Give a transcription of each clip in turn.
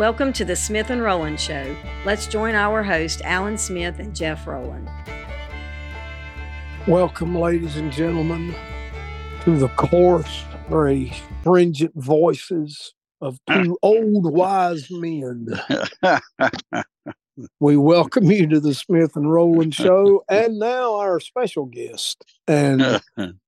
Welcome to the Smith and Rowland Show. Let's join our host, Alan Smith and Jeff Rowland. Welcome, ladies and gentlemen, to the coarse, very stringent voices of two old wise men. we welcome you to the Smith and Rowland Show, and now our special guest and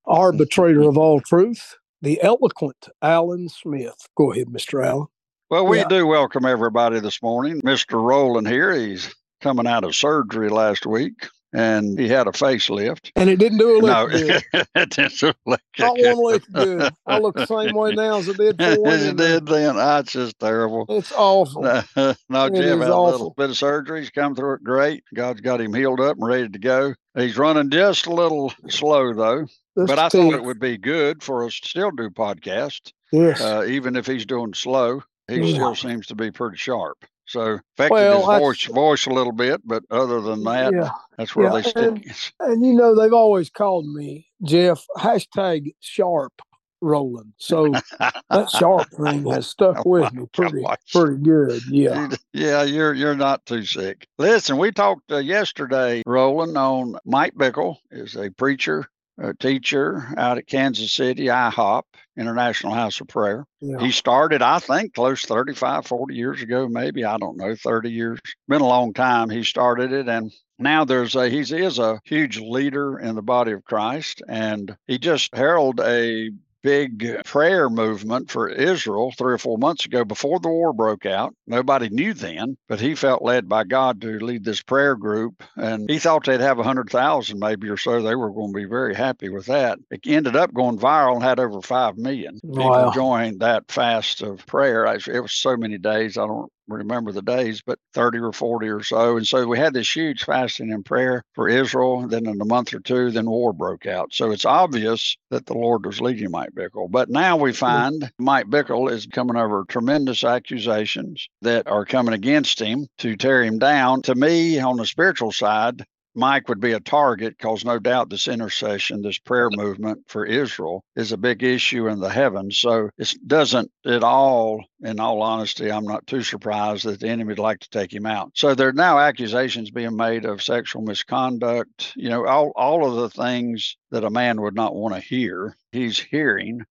arbitrator of all truth, the eloquent Alan Smith. Go ahead, Mr. Alan. Well, we yeah. do welcome everybody this morning. Mr. Rowland here, he's coming out of surgery last week and he had a facelift. And it didn't do a lick no, good. it didn't do a lick Not one lick good. I look the same way now as I did before. it did then. That's just terrible. It's awful. no, Jim had awful. a little bit of surgery. He's come through it great. God's got him healed up and ready to go. He's running just a little slow though. This but I thought it would be good for us to still do podcast. Yes. Uh, even if he's doing slow, he still seems to be pretty sharp. So affected well, his voice voice a little bit, but other than that, yeah, that's where yeah, they stick. And, and, you know, they've always called me Jeff hashtag sharp Rowland. So that sharp thing has stuck oh with me pretty gosh. pretty good. Yeah. Yeah, you're you're not too sick. Listen, we talked uh, yesterday, Rowland, on Mike Bickle is a preacher a teacher out at Kansas City, IHOP, International House of Prayer. Yeah. He started, I think, close 35, 40 years ago, maybe. I don't know, 30 years. Been a long time. He started it. And now there's a, he is a huge leader in the body of Christ. And he just heralded a big prayer movement for Israel three or four months ago before the war broke out. Nobody knew then, but he felt led by God to lead this prayer group. And he thought they'd have 100,000 maybe or so. They were going to be very happy with that. It ended up going viral and had over 5 million people wow. join that fast of prayer. It was so many days. I don't remember the days, but 30 or 40 or so. And so we had this huge fasting and prayer for Israel. Then in a month or two, then war broke out. So it's obvious that the Lord was leading Mike Bickle. But now we find Mike Bickle is coming over tremendous accusations that are coming against him to tear him down. To me, on the spiritual side, Mike would be a target because no doubt this intercession, this prayer movement for Israel is a big issue in the heavens. So it doesn't at all, in all honesty, I'm not too surprised that the enemy would like to take him out. So there are now accusations being made of sexual misconduct, you know, all, all of the things that a man would not want to hear, he's hearing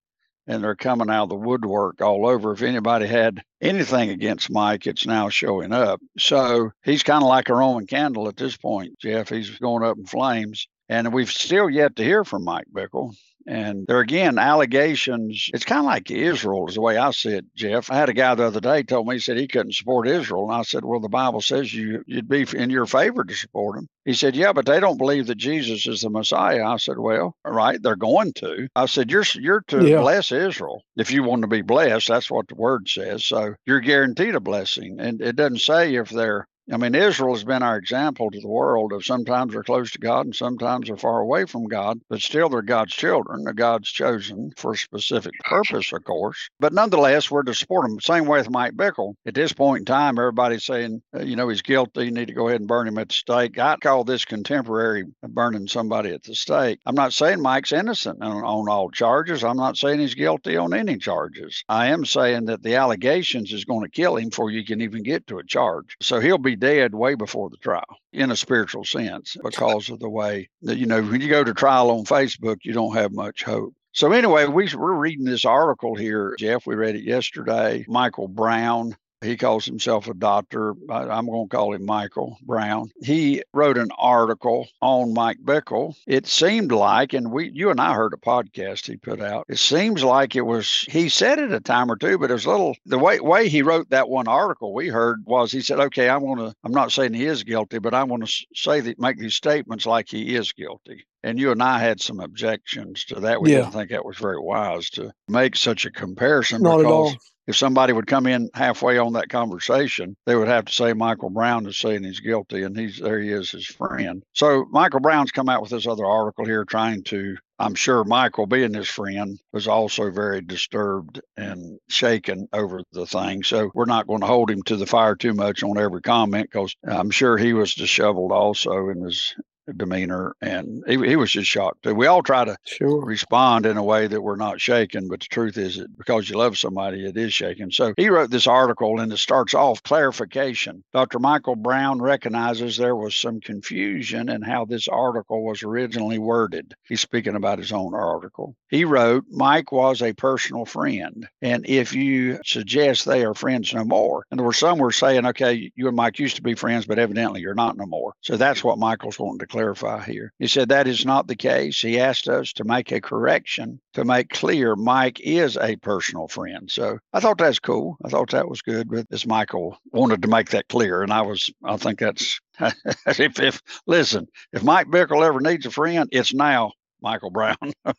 and they're coming out of the woodwork all over. If anybody had anything against Mike, it's now showing up. So he's kind of like a Roman candle at this point, Jeff. He's going up in flames. And we've still yet to hear from Mike Bickle. And there again, allegations. It's kind of like Israel, is the way I see it, Jeff. I had a guy the other day told me he said he couldn't support Israel, and I said, "Well, the Bible says you you'd be in your favor to support them." He said, "Yeah, but they don't believe that Jesus is the Messiah." I said, "Well, all right, they're going to." I said, "You're you're to yeah. bless Israel if you want to be blessed. That's what the word says. So you're guaranteed a blessing, and it doesn't say if they're I mean, Israel has been our example to the world of sometimes they're close to God and sometimes they're far away from God, but still they're God's children. They're God's chosen for a specific purpose, of course. But nonetheless, we're to support them. Same way with Mike Bickle. At this point in time, everybody's saying, uh, you know, he's guilty. You need to go ahead and burn him at the stake. I call this contemporary burning somebody at the stake. I'm not saying Mike's innocent on, on all charges. I'm not saying he's guilty on any charges. I am saying that the allegations is going to kill him before you can even get to a charge. So he'll be dead way before the trial in a spiritual sense because of the way that, you know, when you go to trial on Facebook, you don't have much hope. So anyway, we, we're reading this article here, Jeff. We read it yesterday. Michael Brown he calls himself a doctor. I'm going to call him Michael Brown. He wrote an article on Mike Bickle. It seemed like, and we, you and I heard a podcast he put out. It seems like it was. He said it a time or two, but it was a little. The way way he wrote that one article we heard was he said, "Okay, I want to. I'm not saying he is guilty, but I want to say that make these statements like he is guilty." And you and I had some objections to that. We yeah. didn't think that was very wise to make such a comparison. Not at all if somebody would come in halfway on that conversation, they would have to say Michael Brown is saying he's guilty, and he's there. He is his friend. So Michael Brown's come out with this other article here, trying to. I'm sure Michael, being his friend, was also very disturbed and shaken over the thing. So we're not going to hold him to the fire too much on every comment because I'm sure he was disheveled also and was demeanor, and he, he was just shocked. We all try to Sure. respond in a way that we're not shaken, but the truth is that because you love somebody, it is shaken. So he wrote this article, and it starts off clarification. Dr. Michael Brown recognizes there was some confusion in how this article was originally worded. He's speaking about his own article. He wrote, Mike was a personal friend, and if you suggest they are friends no more, and there were some were saying, okay, you and Mike used to be friends, but evidently you're not no more. So that's what Michael's wanting to clarify here. He said that is not the case. He asked us to make a correction to make clear Mike is a personal friend. So I thought that's cool. I thought that was good. But as Michael wanted to make that clear, and I was, I think that's if, if listen, if Mike Bickle ever needs a friend, it's now Michael Brown. and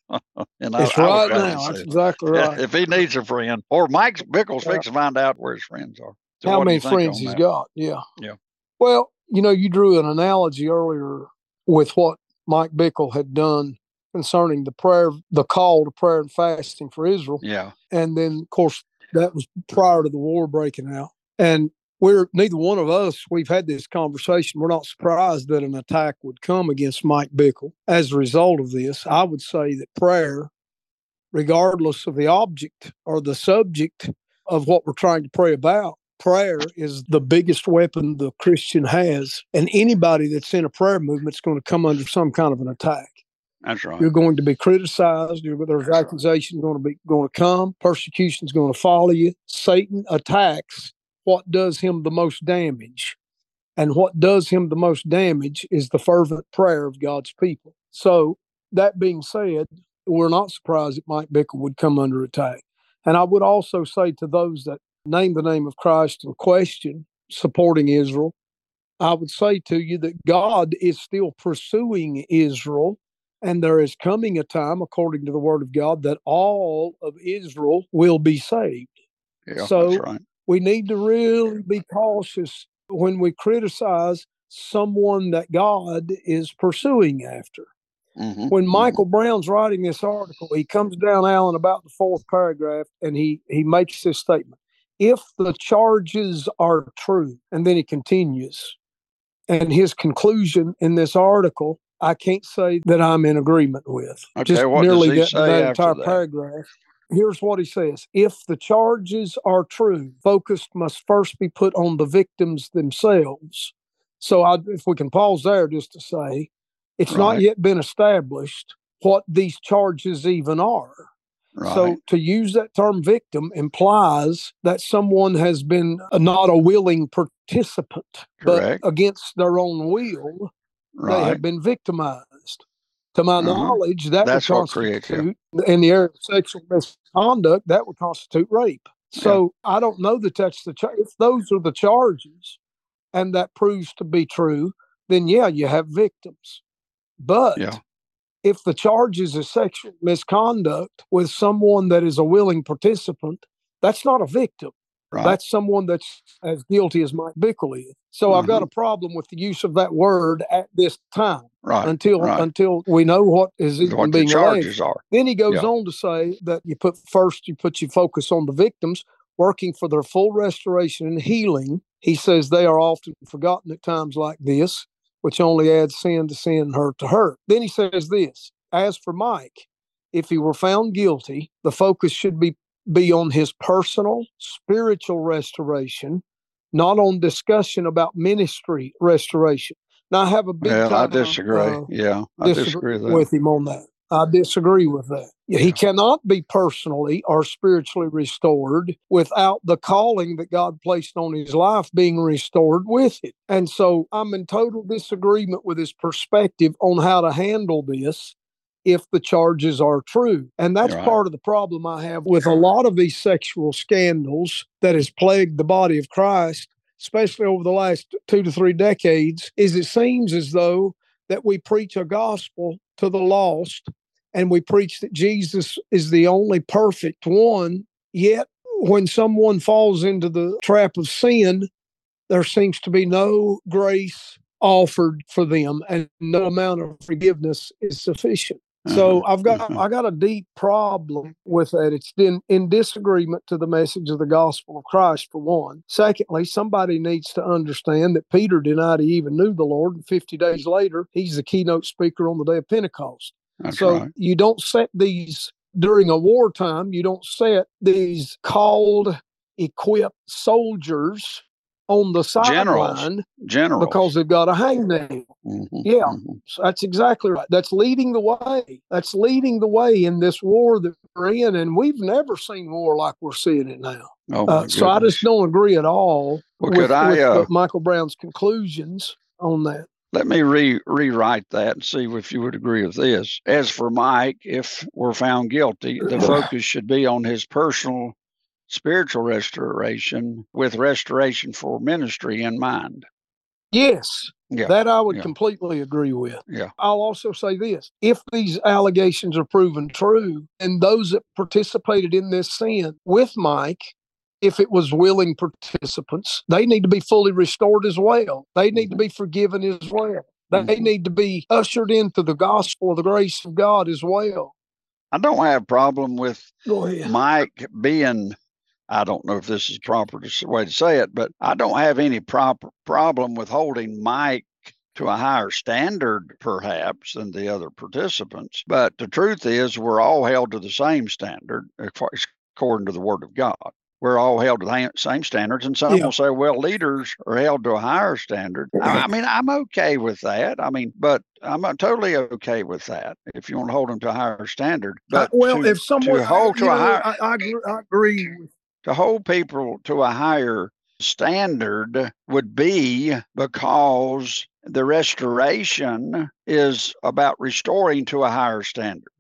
It's I, right now. That's exactly right. if he needs a friend, or Mike Bickle's Yeah. fixing to find out where his friends are. So How many friends he's that? got? Yeah. Yeah. Well, you know, you drew an analogy earlier with what Mike Bickle had done concerning the prayer, the call to prayer and fasting for Israel. Yeah, and then of course that was prior to the war breaking out. And we're neither one of us we've had this conversation. We're not surprised that an attack would come against mike bickle as a result of this. I would say that prayer regardless of the object or the subject of what we're trying to pray about prayer is the biggest weapon the christian has and anybody that's in a prayer movement is going to come under some kind of an attack that's right. you're going to be criticized. You're, there's accusations going to be going to come. Persecution is going to follow you. Satan attacks what does him the most damage, and what does him the most damage is the fervent prayer of God's people. So that being said, we're not surprised that Mike Bickle would come under attack. And I would also say to those that name the name of Christ and question supporting Israel, I would say to you that God is still pursuing Israel and there is coming a time, according to the word of God, that all of Israel will be saved. Yeah, so- that's right. We need to really be cautious when we criticize someone that God is pursuing after. Mhm, When mhm. Michael Brown's writing this article, he comes down, Alan, about the fourth paragraph, and he, he makes this statement If the charges are true, and then he continues, and his conclusion in this article, I can't say that I'm in agreement with. Okay, Just what does nearly he that, say that entire that? paragraph. Here's what he says If the charges are true, focus must first be put on the victims themselves. So, I, if we can pause there just to say, it's not yet been established what these charges even are. Right. So, to use that term victim implies that someone has been not a willing participant, Correct. but against their own will, they have been victimized. To my Uh-huh. knowledge, that That's would yeah. constitute, in the area of sexual misconduct, that would constitute rape. So I don't know that that's the char- if those are the charges, and that proves to be true, then yeah, you have victims. But Yeah. If the charges is sexual misconduct with someone that is a willing participant, that's not a victim. Right. That's someone that's as guilty as Mike Bickle is. So I've got mm-hmm. a problem with the use of that word at this time right. until right. until we know what is even what the being alleged. charges are. Then he goes Yeah. on to say that you put first you put your focus on the victims working for their full restoration and healing. He says they are often forgotten at times like this, which only adds sin to sin and hurt to hurt. Then he says this as for Mike, if he were found guilty, the focus should be be on his personal spiritual restoration, not on discussion about ministry restoration. Now I have a big Well, I disagree. uh, yeah, I disagree disagree with with him on that. I disagree with that. He cannot be personally or spiritually restored without the calling that God placed on his life being restored with it. And so I'm in total disagreement with his perspective on how to handle this if the charges are true. And that's Right. part of the problem I have with a lot of these sexual scandals that has plagued the body of Christ, especially over the last two to three decades, is it seems as though that we preach a gospel to the lost and we preach that Jesus is the only perfect one. Yet, when someone falls into the trap of sin, there seems to be no grace offered for them and no amount of forgiveness is sufficient. So uh-huh. I've got mm-hmm. I got a deep problem with that. It's in, in disagreement to the message of the gospel of Christ, for one. Secondly, somebody needs to understand that Peter denied he even knew the Lord, and 50 days later, he's the keynote speaker on the day of Pentecost. That's so right. you don't set these during a wartime, you don't set these called, equipped soldiers on the sideline General. because they've got a hangnail. Mhm, Yeah. mhm. So that's exactly right. That's leading the way. That's leading the way in this war that we're in. And we've never seen war like we're seeing it now. Oh, Uh, so I just don't agree at all Well, with, I, with uh, Michael Brown's conclusions on that. Let me re- rewrite that and see if you would agree with this. As for Mike, if we're found guilty, the focus should be on his personal spiritual restoration with restoration for ministry in mind. Yes, Yeah. that I would yeah. completely agree with. Yeah. I'll also say this if these allegations are proven true, and those that participated in this sin with Mike, if it was willing participants, they need to be fully restored as well. They need to be forgiven as well. They Mhm. need to be ushered into the gospel of the grace of God as well. I don't have a problem with. Mike being, I don't know if this is proper to way to say it, but I don't have any proper problem with holding Mike to a higher standard, perhaps, than the other participants. But the truth is, we're all held to the same standard as far as- according to the Word of God. We're all held to the same standards, and some Yeah. will say, "Well, leaders are held to a higher standard." I, I mean, I'm okay with that. I mean, but I'm not totally okay with that if you want to hold them to a higher standard. Uh, But well, to, if someone to hold to a know, higher I, I, agree, I agree to hold people to a higher standard would be because the restoration is about restoring to a higher standard.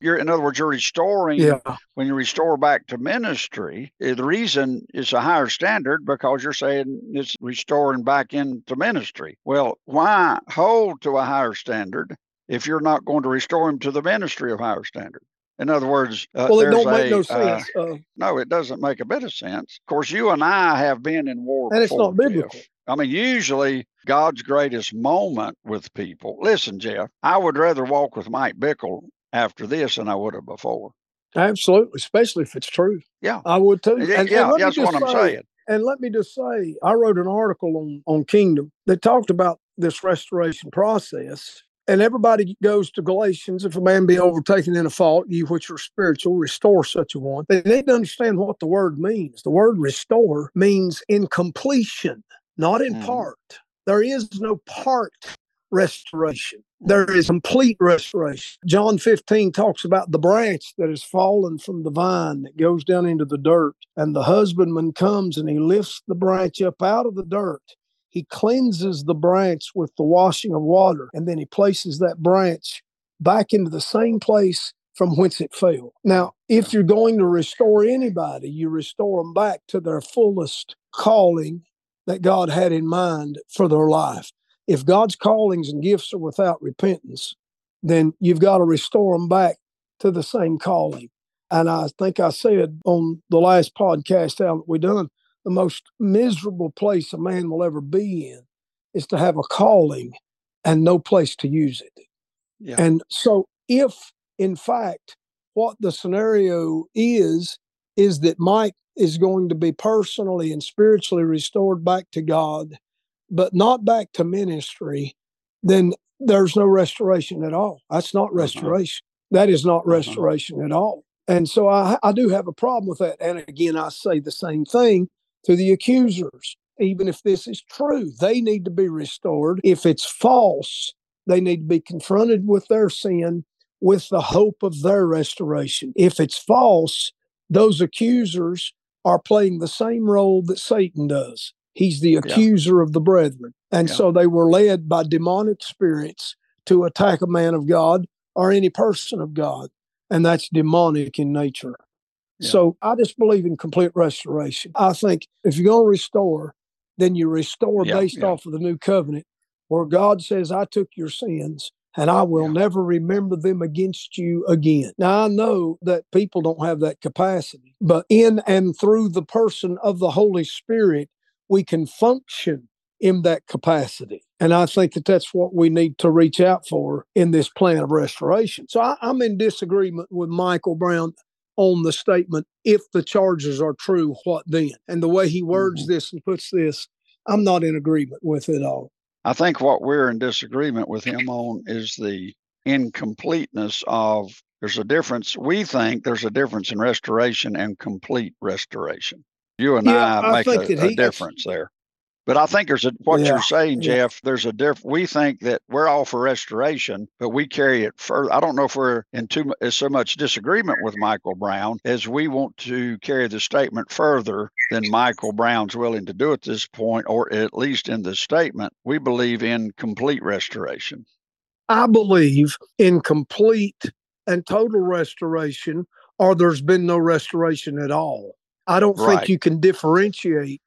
You're, in other words, you're restoring yeah. when you restore back to ministry. eh, The reason it's a higher standard because you're saying it's restoring back into ministry. Well, why hold to a higher standard if you're not going to restore him to the ministry of higher standard? In other words, uh, Well, it don't make a, no uh, sense. Uh, no, it doesn't make a bit of sense. Of course, you and I have been in war and it's not biblical. Jeff. I mean, usually God's greatest moment with people. Listen, Jeff, I would rather walk with Mike Bickle after this than I would have before. Absolutely, especially if it's true. Yeah. I would too. Yeah, And- and yeah, me that's what I'm say- saying. And let me just say, I wrote an article on, on Kingdom that talked about this restoration process. And everybody goes to Galatians, if a man be overtaken in a fault, you which are spiritual, restore such a one. They need to understand what the word means. The word restore means in completion, not in Mhm. part. There is no part restoration. There is complete restoration. John 15 talks about the branch that has fallen from the vine that goes down into the dirt. And the husbandman comes and he lifts the branch up out of the dirt. He cleanses the branch with the washing of water. And then he places that branch back into the same place from whence it fell. Now, if you're going to restore anybody, you restore them back to their fullest calling that God had in mind for their life. If God's callings and gifts are without repentance, then you've got to restore them back to the same calling. And I think I said on the last podcast out that we done, the most miserable place a man will ever be in is to have a calling and no place to use it. Yeah. And so, if in fact what the scenario is, is that Mike is going to be personally and spiritually restored back to God, but not back to ministry, then there's no restoration at all. That's not Uh-huh. restoration. That is not Uh-huh. restoration at all. And so I, I do have a problem with that. And again, I say the same thing to the accusers. Even if this is true, they need to be restored. If it's false, they need to be confronted with their sin with the hope of their restoration. If it's false, those accusers are playing the same role that Satan does. He's the accuser of the brethren. And Yeah. so they were led by demonic spirits to attack a man of God or any person of God. And that's demonic in nature. Yeah. So I just believe in complete restoration. I think if you're going to restore, then you restore Yeah, based yeah. off of the new covenant, where God says, I took your sins and I will Yeah. never remember them against you again. Now, I know that people don't have that capacity, but in and through the person of the Holy Spirit, we can function in that capacity. And I think that that's what we need to reach out for in this plan of restoration. So I, am in disagreement with Michael Brown on the statement, if the charges are true, what then? And the way he words mm-hmm. this and puts this, I'm not in agreement with it all. I think what we're in disagreement with him on is the incompleteness of there's a difference. We think there's a difference in restoration and complete restoration. You and yeah, I, I make a, a difference there. But I think there's a what yeah, you're saying. Jeff. There's a diff. We think that we're all for restoration, but we carry it further. I don't know if we're in too so much disagreement with Michael Brown as we want to carry the statement further than Michael Brown's willing to do at this point, or at least in the statement. We believe in complete restoration. I believe in complete and total restoration, or there's been no restoration at all. I don't right. think you can differentiate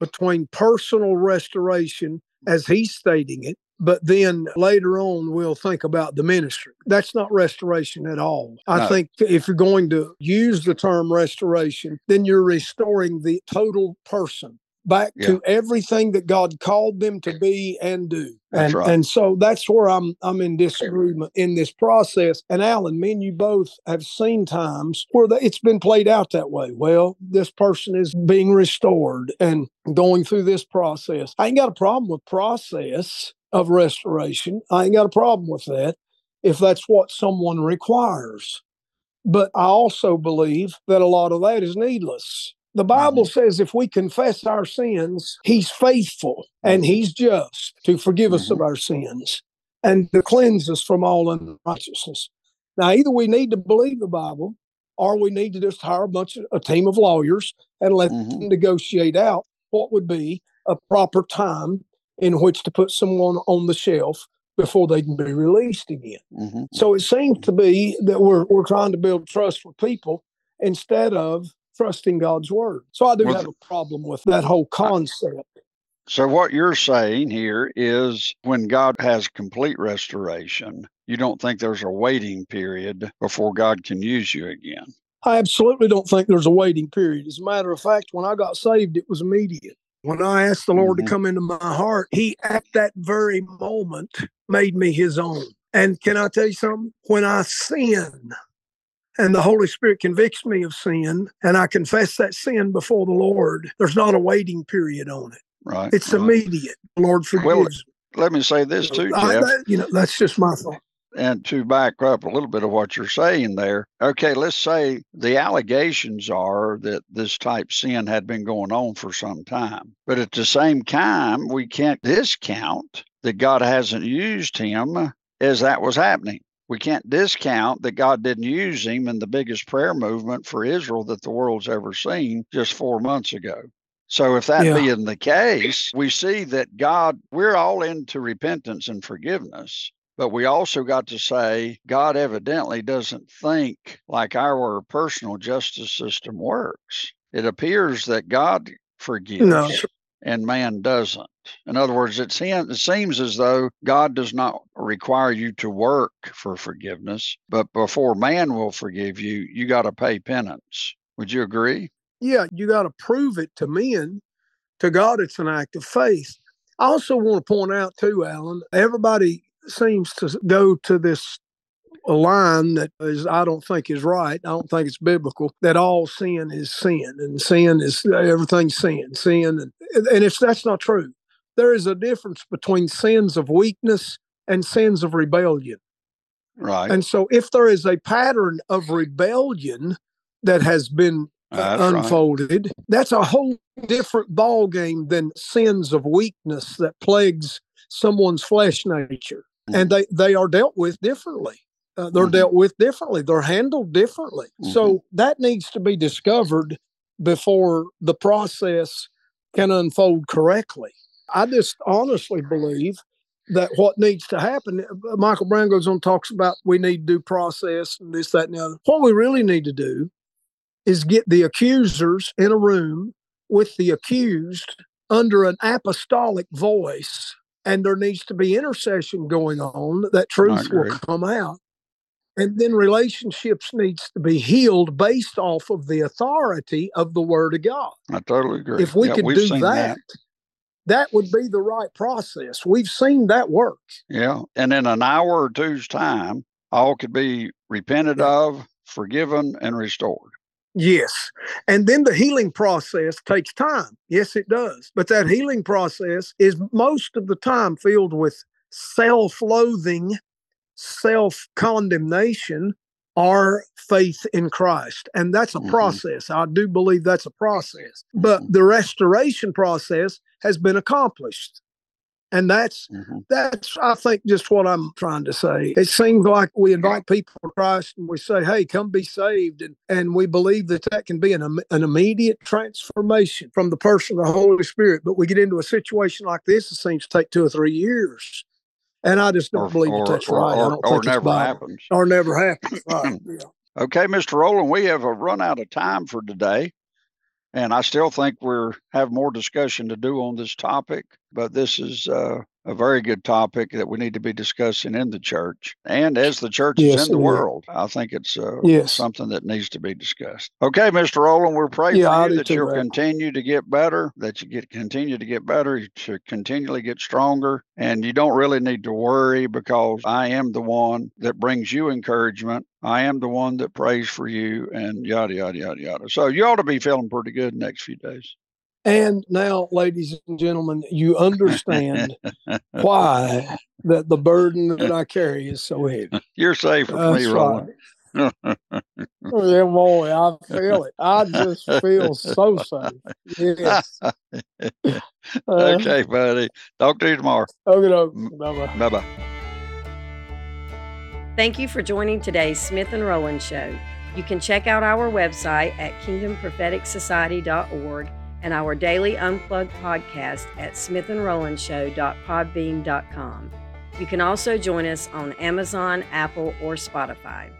between personal restoration, as he's stating it, but then later on we'll think about the ministry. That's not restoration at all. I no. think if you're going to use the term restoration, then you're restoring the total person back yeah. to everything that God called them to be and do. And right. and so that's where I'm I'm in disagreement in this process. And Alan, me and you both have seen times where the, it's been played out that way. Well, this person is being restored and going through this process. I ain't got a problem with process of restoration. I ain't got a problem with that if that's what someone requires. But I also believe that a lot of that is needless. The Bible mm-hmm. says if we confess our sins, He's faithful and mm-hmm. He's just to forgive us of mm-hmm. our sins and to cleanse us from all unrighteousness. Now, either we need to believe the Bible or we need to just hire a bunch of a team of lawyers and let mm-hmm. them negotiate out what would be a proper time in which to put someone on the shelf before they can be released again. Mm-hmm. So it seems to be that we're we're trying to build trust with people instead of trusting God's word. So I do well, have a problem with that whole concept. So what you're saying here is when God has complete restoration, you don't think there's a waiting period before God can use you again. I absolutely don't think there's a waiting period. As a matter of fact, when I got saved, it was immediate. When I asked the Lord mm-hmm. to come into my heart, He at that very moment made me His own. And can I tell you something? When I sin, and the Holy Spirit convicts me of sin, and I confess that sin before the Lord, there's not a waiting period on it. Right. It's right. immediate. The Lord forgives. Well, let me say this too, Jeff. I, that, you know, that's just my thought. And to back up a little bit of what you're saying there, okay, let's say the allegations are that this type sin had been going on for some time. But at the same time, we can't discount that God hasn't used him as that was happening we can't discount that God didn't use him in the biggest prayer movement for Israel that the world's ever seen just four months ago. So, if that yeah. being the case, we see that God, we're all into repentance and forgiveness, but we also got to say God evidently doesn't think like our personal justice system works. It appears that God forgives no. and man doesn't. In other words, it seems as though God does not require you to work for forgiveness, but before man will forgive you, you got to pay penance. Would you agree? Yeah, you got to prove it to men. To God, it's an act of faith. I also want to point out, too, Alan, everybody seems to go to this line that is I don't think is right. I don't think it's biblical that all sin is sin and sin is everything sin, sin and and if that's not true there is a difference between sins of weakness and sins of rebellion. Right. And so if there is a pattern of rebellion that has been that's unfolded, right. that's a whole different ball game than sins of weakness that plagues someone's flesh nature. Mm-hmm. And they, they are dealt with differently. Uh, they're mm-hmm. dealt with differently. They're handled differently. Mm-hmm. So that needs to be discovered before the process can unfold correctly. I just honestly believe that what needs to happen, Michael Brown goes on talks about we need due process and this, that, and the other. What we really need to do is get the accusers in a room with the accused under an apostolic voice, and there needs to be intercession going on that truth will come out. And then relationships needs to be healed based off of the authority of the Word of God. I totally agree. If we yeah, could do that, that that would be the right process. We've seen that work. Yeah. And in an hour or two's time, all could be repented of, forgiven, and restored. Yes. And then the healing process takes time. Yes, it does. But that healing process is most of the time filled with self loathing, self condemnation, or faith in Christ. And that's a mm-hmm. process. I do believe that's a process. But mm-hmm. the restoration process has been accomplished and that's mm-hmm. that's i think just what i'm trying to say it seems like we invite people to christ and we say hey come be saved and and we believe that that can be an, an immediate transformation from the person of the holy spirit but we get into a situation like this it seems to take two or three years and i just don't or, believe or, that that's or, right. Or, or never happens. Or never happens. Right yeah. okay mr rowland we have a run out of time for today and I still think we're have more discussion to do on this topic, but this is uh, a very good topic that we need to be discussing in the church and as the church yes, is in the world. I think it's uh, yes. something that needs to be discussed. Okay, Mr. Rowland, we're praying yeah, for you that you'll continue to get better, that you get continue to get better, to continually get stronger, and you don't really need to worry because I am the one that brings you encouragement. I am the one that prays for you, and yada yada yada yada. So you ought to be feeling pretty good next few days. And now, ladies and gentlemen, you understand why that the burden that I carry is so heavy. You're safe with That's me, Rowland. Right. yeah, boy, I feel it. I just feel so safe. Yes. Uh-huh. okay, buddy. Talk to you tomorrow. Okay, mm. bye bye. Bye bye. Thank you for joining today's Smith and Rowland Show. You can check out our website at kingdompropheticsociety.org and our daily unplugged podcast at smithandrolandshow.podbean.com. You can also join us on Amazon, Apple, or Spotify.